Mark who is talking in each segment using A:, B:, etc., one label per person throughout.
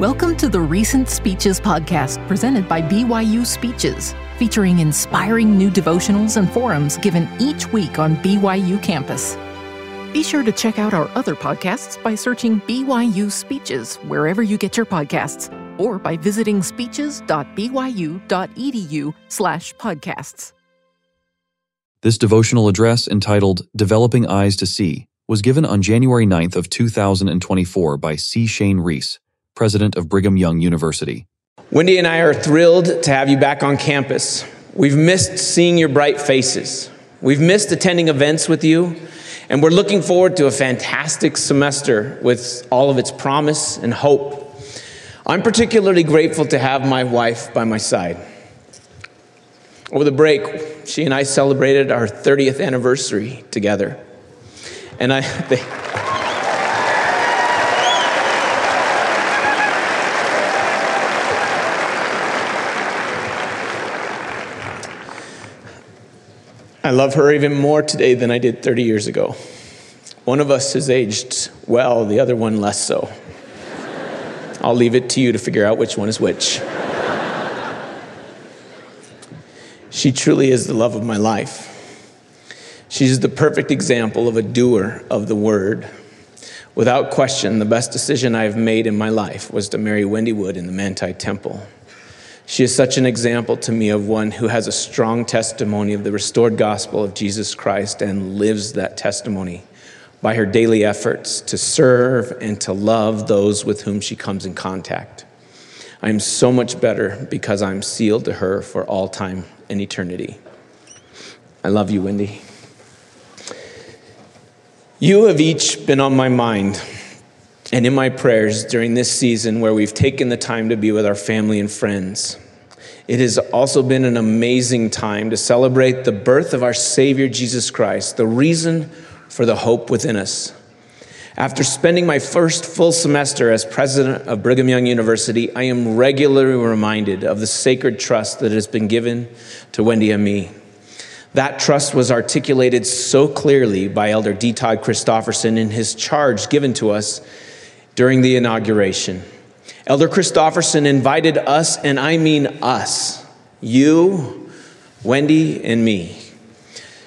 A: Welcome to the Recent Speeches podcast presented by BYU Speeches, featuring inspiring new devotionals and forums given each week on BYU campus. Be sure to check out our other podcasts by searching BYU Speeches wherever you get your podcasts or by visiting speeches.byu.edu slash podcasts.
B: This devotional address entitled Developing Eyes to See was given on January 9th of 2024 by C. Shane Reese, president of Brigham Young University.
C: Wendy and I are thrilled to have you back on campus. We've missed seeing your bright faces. We've missed attending events with you, and we're looking forward to a fantastic semester with all of its promise and hope. I'm particularly grateful to have my wife by my side. Over the break, she and I celebrated our 30th anniversary together. And I think. I love her even more today than I did 30 years ago. One of us has aged well, the other one less so. I'll leave it to you to figure out which one is which. she truly is the love of my life. She's the perfect example of a doer of the word. Without question, the best decision I have made in my life was to marry Wendy Wood in the Manti Temple. She is such an example to me of one who has a strong testimony of the restored gospel of Jesus Christ and lives that testimony by her daily efforts to serve and to love those with whom she comes in contact. I am so much better because I'm sealed to her for all time and eternity. I love you, Wendy. You have each been on my mind and in my prayers during this season where we've taken the time to be with our family and friends. It has also been an amazing time to celebrate the birth of our Savior Jesus Christ, the reason for the hope within us. After spending my first full semester as president of Brigham Young University, I am regularly reminded of the sacred trust that has been given to Wendy and me. That trust was articulated so clearly by Elder D. Todd Christofferson in his charge given to us during the inauguration. Elder Christofferson invited us, and I mean us, you, Wendy, and me,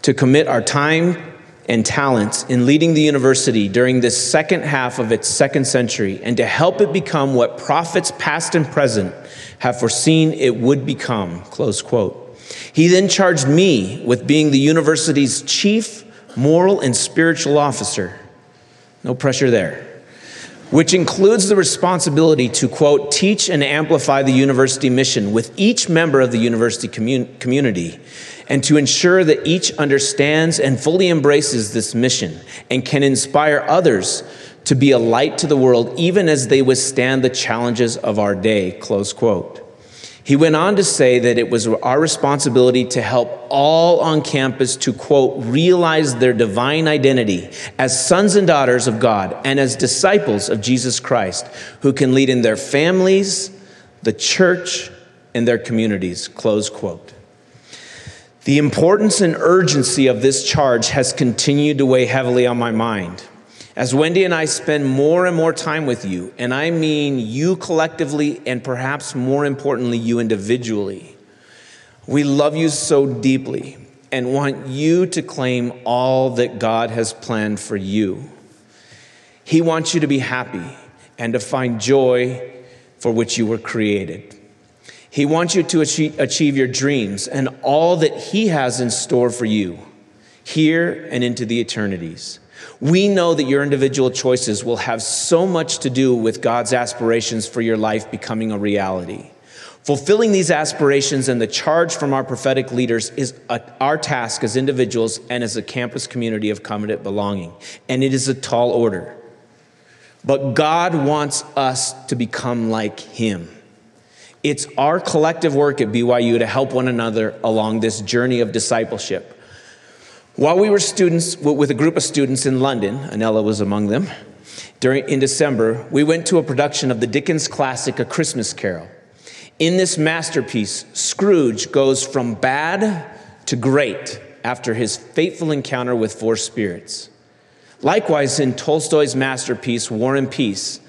C: to commit our time and talents in leading the university during this second half of its second century and to help it become what prophets past and present have foreseen it would become. Close quote. He then charged me with being the university's chief moral and spiritual officer. No pressure there. Which includes the responsibility to, quote, teach and amplify the university mission with each member of the university commun- community, and to ensure that each understands and fully embraces this mission and can inspire others to be a light to the world even as they withstand the challenges of our day, close quote. He went on to say that it was our responsibility to help all on campus to, quote, realize their divine identity as sons and daughters of God and as disciples of Jesus Christ who can lead in their families, the church, and their communities, close quote. The importance and urgency of this charge has continued to weigh heavily on my mind. As Wendy and I spend more and more time with you, and I mean you collectively, and perhaps more importantly, you individually, we love you so deeply and want you to claim all that God has planned for you. He wants you to be happy and to find joy for which you were created. He wants you to achieve, your dreams and all that He has in store for you here and into the eternities. We know that your individual choices will have so much to do with God's aspirations for your life becoming a reality. Fulfilling these aspirations and the charge from our prophetic leaders is a, our task as individuals and as a campus community of covenant belonging. And it is a tall order. But God wants us to become like Him. It's our collective work at BYU to help one another along this journey of discipleship. While we were students with a group of students in London, Anella was among them, during, in December, we went to a production of the Dickens classic A Christmas Carol. In this masterpiece, Scrooge goes from bad to great after his fateful encounter with four spirits. Likewise, in Tolstoy's masterpiece, War and Peace,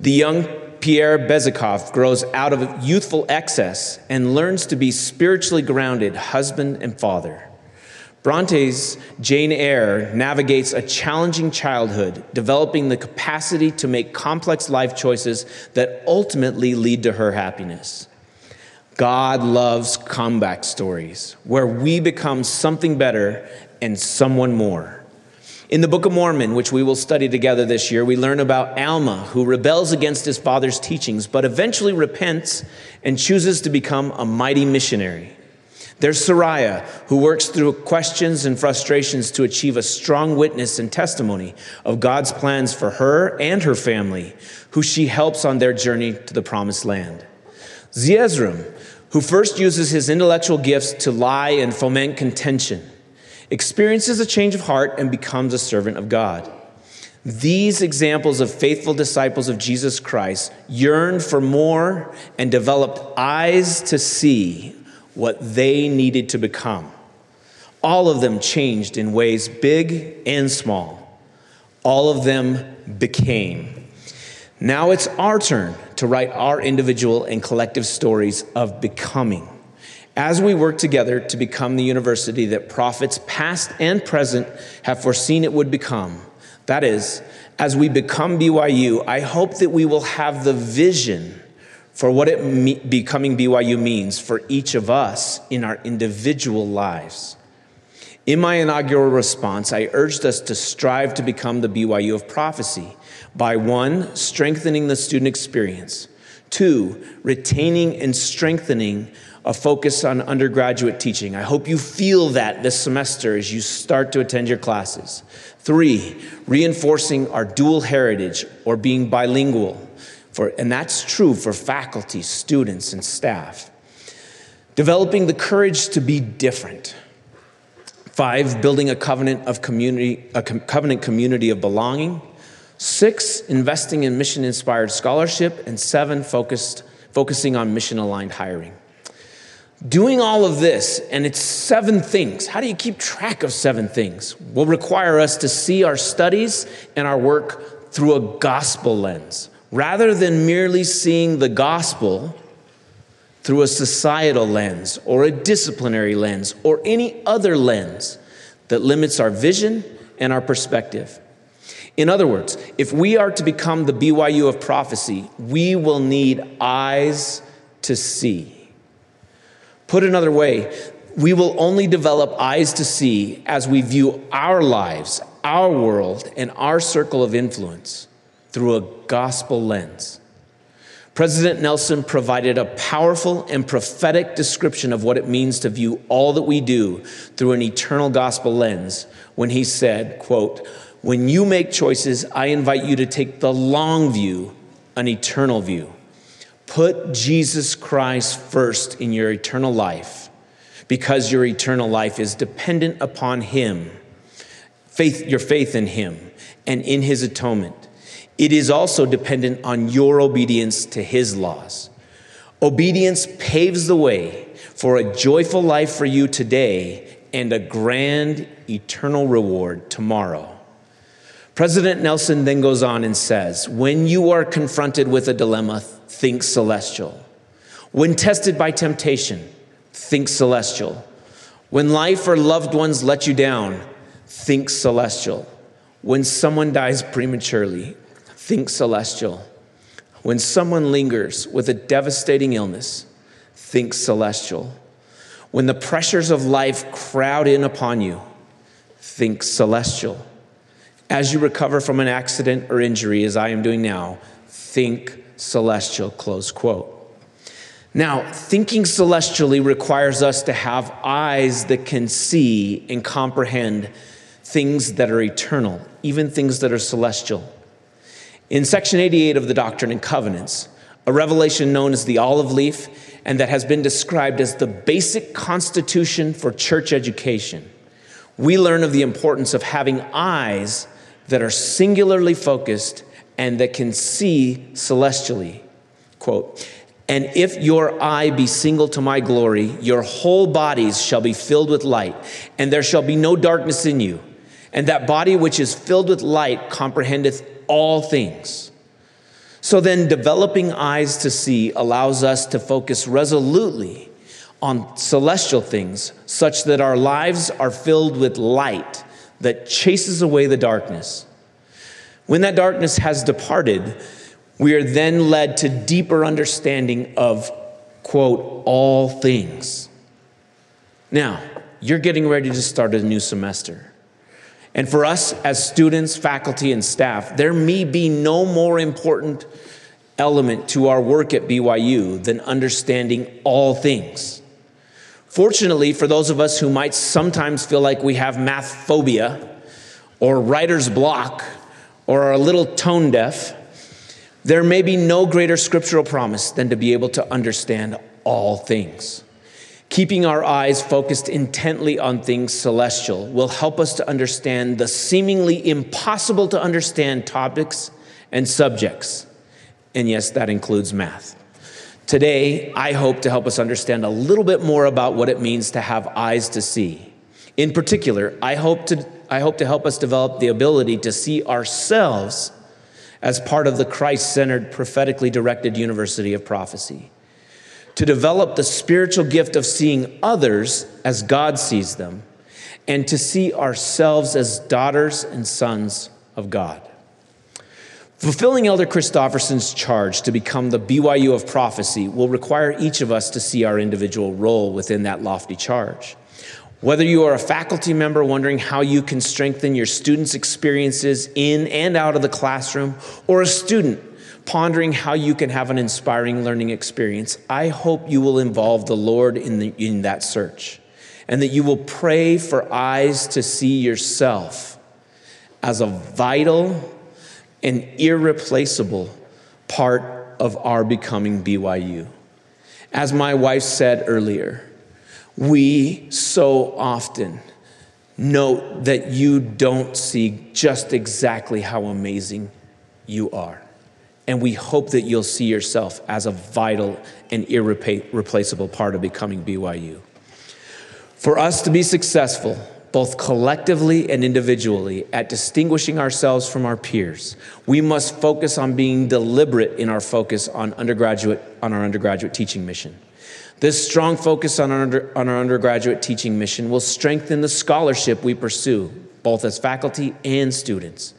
C: the young Pierre Bezukhov grows out of youthful excess and learns to be spiritually grounded husband and father. Bronte's Jane Eyre navigates a challenging childhood, developing the capacity to make complex life choices that ultimately lead to her happiness. God loves comeback stories where we become something better and someone more. In the Book of Mormon, which we will study together this year, we learn about Alma, who rebels against his father's teachings, but eventually repents and chooses to become a mighty missionary. There's Sariah, who works through questions and frustrations to achieve a strong witness and testimony of God's plans for her and her family, who she helps on their journey to the promised land. Zeezrom, who first uses his intellectual gifts to lie and foment contention, experiences a change of heart and becomes a servant of God. These examples of faithful disciples of Jesus Christ yearned for more and developed eyes to see what they needed to become. All of them changed in ways big and small. All of them became. Now it's our turn to write our individual and collective stories of becoming. As we work together to become the university that prophets past and present have foreseen it would become, that is, as we become BYU, I hope that we will have the vision for what it me- becoming BYU means for each of us in our individual lives. In my inaugural response, I urged us to strive to become the BYU of prophecy by one, strengthening the student experience, two, retaining and strengthening a focus on undergraduate teaching. I hope you feel that this semester as you start to attend your classes. Three, reinforcing our dual heritage or being bilingual for, and that's true for faculty, students, and staff. Developing the courage to be different. Five, building a covenant of community, a covenant community of belonging. Six, investing in mission inspired scholarship. And seven, focused, focusing on mission aligned hiring. Doing all of this, and it's seven things. How do you keep track of seven things? Will require us to see our studies and our work through a gospel lens rather than merely seeing the gospel through a societal lens or a disciplinary lens or any other lens that limits our vision and our perspective. In other words, if we are to become the BYU of prophecy, we will need eyes to see. Put another way, we will only develop eyes to see as we view our lives, our world, and our circle of influence through a gospel lens. President Nelson provided a powerful and prophetic description of what it means to view all that we do through an eternal gospel lens when he said, quote, "When you make choices, I invite you to take the long view, an eternal view. Put Jesus Christ first in your eternal life because your eternal life is dependent upon him. Faith, your faith in him and in his atonement it is also dependent on your obedience to his laws. Obedience paves the way for a joyful life for you today and a grand eternal reward tomorrow. President Nelson then goes on and says, When you are confronted with a dilemma, think celestial. When tested by temptation, think celestial. When life or loved ones let you down, think celestial. When someone dies prematurely, think celestial. When someone lingers with a devastating illness, think celestial. When the pressures of life crowd in upon you, think celestial. As you recover from an accident or injury, as I am doing now, think celestial, close quote. Now, thinking celestially requires us to have eyes that can see and comprehend things that are eternal, even things that are celestial. In section 88 of the Doctrine and Covenants, a revelation known as the olive leaf and that has been described as the basic constitution for church education, we learn of the importance of having eyes that are singularly focused and that can see celestially. Quote, and if your eye be single to my glory, your whole bodies shall be filled with light, and there shall be no darkness in you. And that body which is filled with light comprehendeth all things. So then, developing eyes to see allows us to focus resolutely on celestial things, such that our lives are filled with light that chases away the darkness. When that darkness has departed, we are then led to deeper understanding of, quote, all things. Now, you're getting ready to start a new semester. And for us as students, faculty, and staff, there may be no more important element to our work at BYU than understanding all things. Fortunately, for those of us who might sometimes feel like we have math phobia or writer's block or are a little tone deaf, there may be no greater scriptural promise than to be able to understand all things. Keeping our eyes focused intently on things celestial will help us to understand the seemingly impossible to understand topics and subjects. And yes, that includes math. Today, I hope to help us understand a little bit more about what it means to have eyes to see. In particular, I hope to, I hope to help us develop the ability to see ourselves as part of the Christ centered, prophetically directed University of Prophecy to develop the spiritual gift of seeing others as God sees them, and to see ourselves as daughters and sons of God. Fulfilling Elder Christofferson's charge to become the BYU of prophecy will require each of us to see our individual role within that lofty charge. Whether you are a faculty member wondering how you can strengthen your students' experiences in and out of the classroom, or a student pondering how you can have an inspiring learning experience, I hope you will involve the Lord in, the, in that search and that you will pray for eyes to see yourself as a vital and irreplaceable part of our becoming BYU. As my wife said earlier, we so often note that you don't see just exactly how amazing you are. And we hope that you'll see yourself as a vital and irreplaceable part of becoming BYU. For us to be successful, both collectively and individually, at distinguishing ourselves from our peers, we must focus on being deliberate in our focus on undergraduate on our undergraduate teaching mission. This strong focus on our, under, on our undergraduate teaching mission will strengthen the scholarship we pursue, both as faculty and students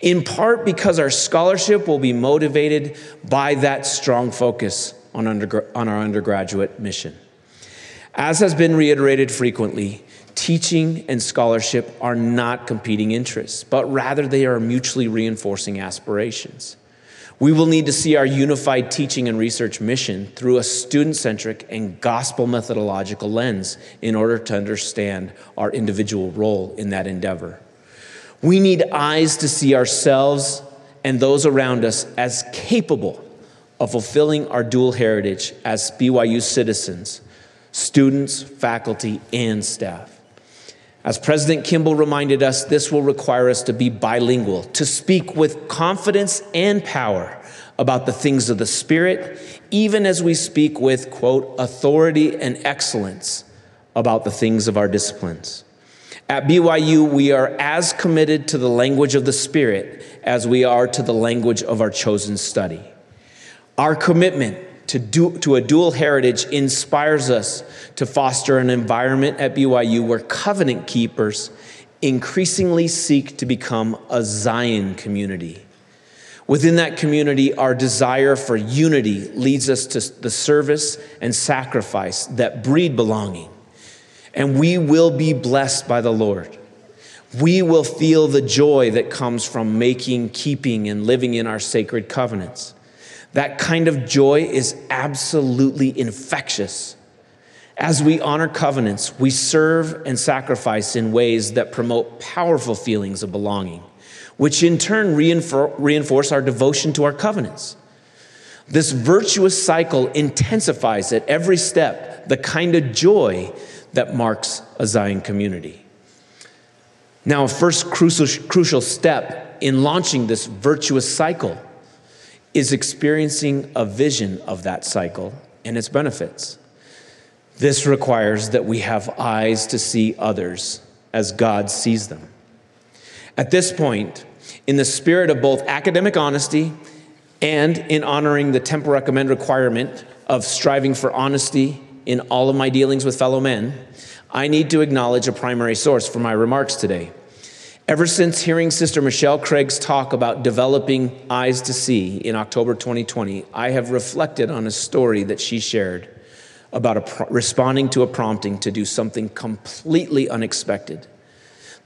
C: in part because our scholarship will be motivated by that strong focus on, on our undergraduate mission. As has been reiterated frequently, teaching and scholarship are not competing interests, but rather they are mutually reinforcing aspirations. We will need to see our unified teaching and research mission through a student centric and gospel methodological lens in order to understand our individual role in that endeavor. We need eyes to see ourselves and those around us as capable of fulfilling our dual heritage as BYU citizens, students, faculty, and staff. As President Kimball reminded us, this will require us to be bilingual, to speak with confidence and power about the things of the Spirit, even as we speak with, quote, authority and excellence about the things of our disciplines. At BYU, we are as committed to the language of the Spirit as we are to the language of our chosen study. Our commitment to, do, to a dual heritage inspires us to foster an environment at BYU where covenant keepers increasingly seek to become a Zion community. Within that community, our desire for unity leads us to the service and sacrifice that breed belonging and we will be blessed by the Lord. We will feel the joy that comes from making, keeping, and living in our sacred covenants. That kind of joy is absolutely infectious. As we honor covenants, we serve and sacrifice in ways that promote powerful feelings of belonging, which in turn reinforce our devotion to our covenants. This virtuous cycle intensifies at every step the kind of joy that marks a Zion community. Now, a first crucial, crucial step in launching this virtuous cycle is experiencing a vision of that cycle and its benefits. This requires that we have eyes to see others as God sees them. At this point, in the spirit of both academic honesty And in honoring the temple recommend requirement of striving for honesty in all of my dealings with fellow men, I need to acknowledge a primary source for my remarks today. Ever since hearing Sister Michelle Craig's talk about developing eyes to see in October 2020, I have reflected on a story that she shared about pro- responding to a prompting to do something completely unexpected.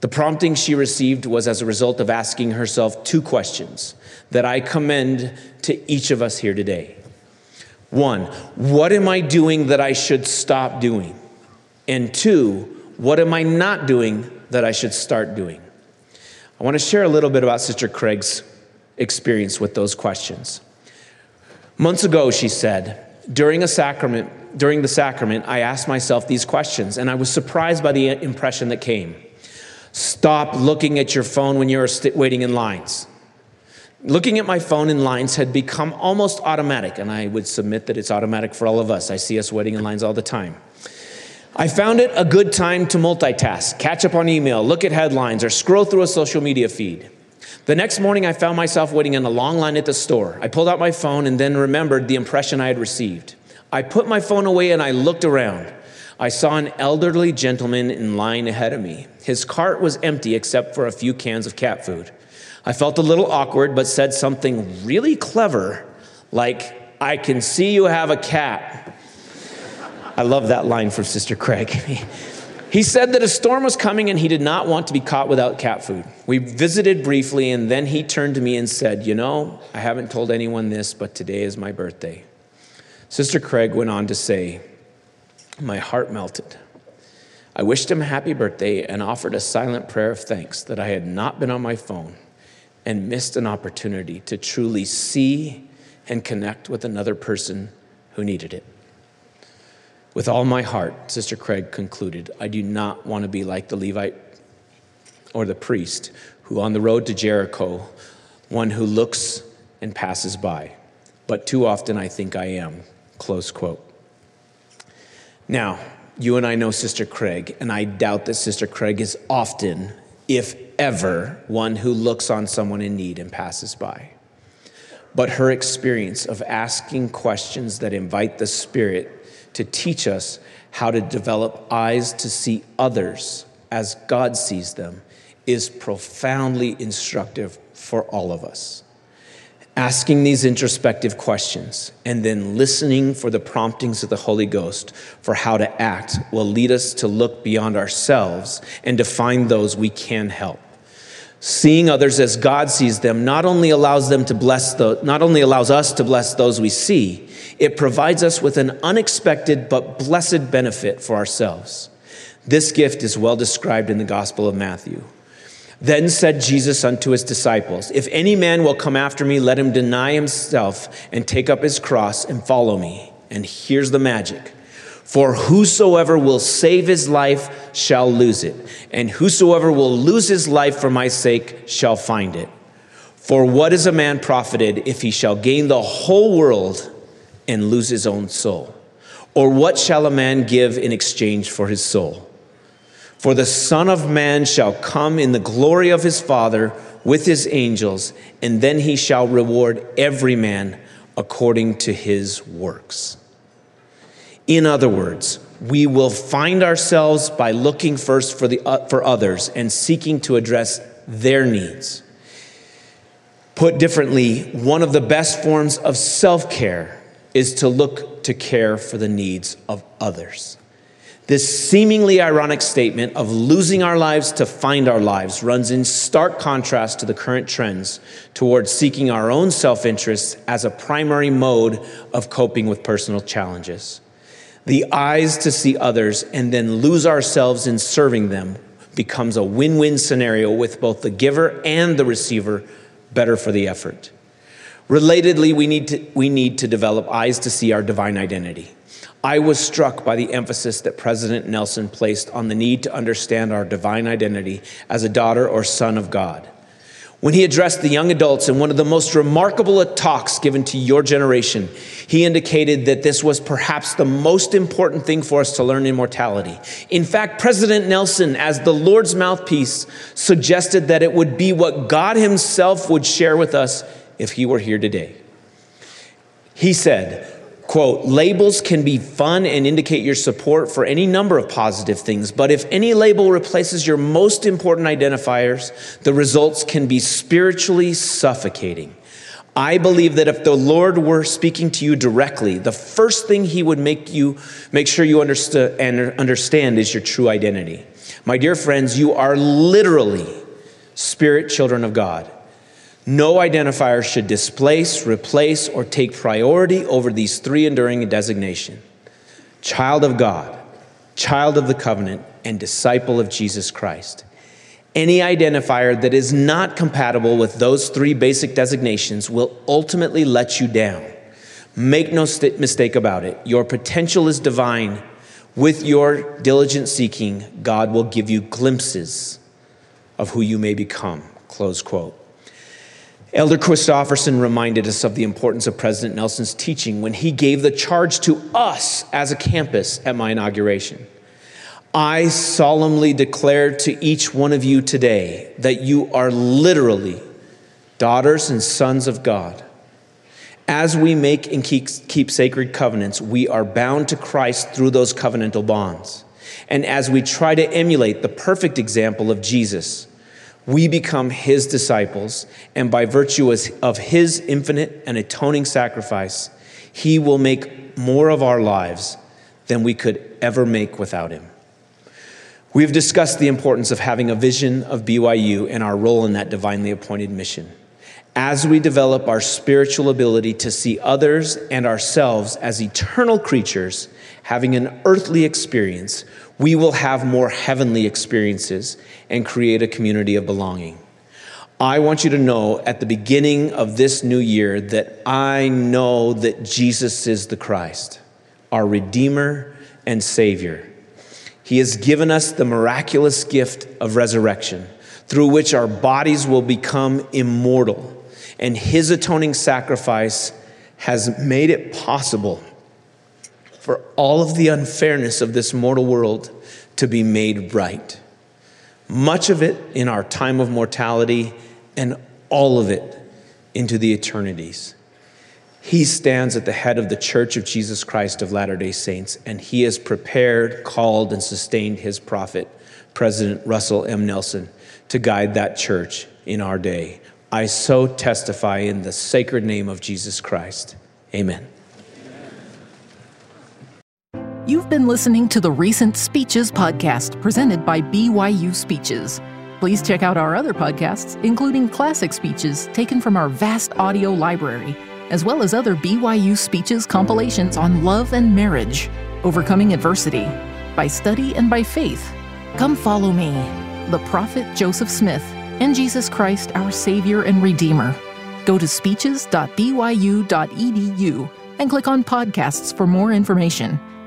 C: The prompting she received was as a result of asking herself two questions that I commend to each of us here today. One, what am I doing that I should stop doing? And two, what am I not doing that I should start doing? I want to share a little bit about Sister Craig's experience with those questions. Months ago, she said, during a sacrament, during the sacrament, I asked myself these questions, and I was surprised by the impression that came. Stop looking at your phone when you're waiting in lines. Looking at my phone in lines had become almost automatic, and I would submit that it's automatic for all of us. I see us waiting in lines all the time. I found it a good time to multitask, catch up on email, look at headlines, or scroll through a social media feed. The next morning, I found myself waiting in a long line at the store. I pulled out my phone and then remembered the impression I had received. I put my phone away and I looked around. I saw an elderly gentleman in line ahead of me. His cart was empty except for a few cans of cat food. I felt a little awkward, but said something really clever, like, I can see you have a cat. I love that line from Sister Craig. he said that a storm was coming and he did not want to be caught without cat food. We visited briefly, and then he turned to me and said, You know, I haven't told anyone this, but today is my birthday. Sister Craig went on to say, My heart melted. I wished him a happy birthday and offered a silent prayer of thanks that I had not been on my phone and missed an opportunity to truly see and connect with another person who needed it. With all my heart, Sister Craig concluded, I do not want to be like the Levite or the priest who, on the road to Jericho, one who looks and passes by. But too often I think I am. Close quote. Now, you and I know Sister Craig, and I doubt that Sister Craig is often, if ever, one who looks on someone in need and passes by. But her experience of asking questions that invite the Spirit to teach us how to develop eyes to see others as God sees them is profoundly instructive for all of us asking these introspective questions and then listening for the promptings of the Holy Ghost for how to act will lead us to look beyond ourselves and to find those we can help. Seeing others as God sees them not only allows them to bless the, not only allows us to bless those we see, it provides us with an unexpected but blessed benefit for ourselves. This gift is well described in the Gospel of Matthew. Then said Jesus unto his disciples, If any man will come after me, let him deny himself and take up his cross and follow me. And here's the magic. For whosoever will save his life shall lose it, and whosoever will lose his life for my sake shall find it. For what is a man profited if he shall gain the whole world and lose his own soul? Or what shall a man give in exchange for his soul? For the Son of Man shall come in the glory of his Father with his angels, and then he shall reward every man according to his works. In other words, we will find ourselves by looking first for, the, uh, for others and seeking to address their needs. Put differently, one of the best forms of self care is to look to care for the needs of others. This seemingly ironic statement of losing our lives to find our lives runs in stark contrast to the current trends towards seeking our own self interest as a primary mode of coping with personal challenges. The eyes to see others and then lose ourselves in serving them becomes a win win scenario with both the giver and the receiver better for the effort. Relatedly, we need, to, we need to develop eyes to see our divine identity. I was struck by the emphasis that President Nelson placed on the need to understand our divine identity as a daughter or son of God. When he addressed the young adults in one of the most remarkable talks given to your generation, he indicated that this was perhaps the most important thing for us to learn in mortality. In fact, President Nelson, as the Lord's mouthpiece, suggested that it would be what God Himself would share with us if He were here today. He said, quote, labels can be fun and indicate your support for any number of positive things, but if any label replaces your most important identifiers, the results can be spiritually suffocating. I believe that if the Lord were speaking to you directly, the first thing he would make you make sure you understand is your true identity. My dear friends, you are literally spirit children of God. No identifier should displace, replace, or take priority over these three enduring designation child of God, child of the covenant, and disciple of Jesus Christ. Any identifier that is not compatible with those three basic designations will ultimately let you down. Make no mistake about it. Your potential is divine. With your diligent seeking, God will give you glimpses of who you may become. Close quote. Elder Christofferson reminded us of the importance of President Nelson's teaching when he gave the charge to us as a campus at my inauguration. I solemnly declare to each one of you today that you are literally daughters and sons of God. As we make and keep, keep sacred covenants, we are bound to Christ through those covenantal bonds. And as we try to emulate the perfect example of Jesus, we become his disciples, and by virtue of his infinite and atoning sacrifice, he will make more of our lives than we could ever make without him. We've discussed the importance of having a vision of BYU and our role in that divinely appointed mission. As we develop our spiritual ability to see others and ourselves as eternal creatures having an earthly experience, we will have more heavenly experiences and create a community of belonging. I want you to know at the beginning of this new year that I know that Jesus is the Christ, our Redeemer and Savior. He has given us the miraculous gift of resurrection, through which our bodies will become immortal. And His atoning sacrifice has made it possible for all of the unfairness of this mortal world to be made right. Much of it in our time of mortality, and all of it into the eternities. He stands at the head of the Church of Jesus Christ of Latter day Saints, and he has prepared, called, and sustained his prophet, President Russell M. Nelson, to guide that church in our day. I so testify in the sacred name of Jesus Christ. Amen.
A: You've been listening to the Recent Speeches podcast presented by BYU Speeches. Please check out our other podcasts, including classic speeches taken from our vast audio library as well as other BYU speeches compilations on love and marriage, overcoming adversity, by study and by faith. Come follow me, the prophet Joseph Smith, and Jesus Christ, our Savior and Redeemer. Go to speeches.byu.edu and click on podcasts for more information.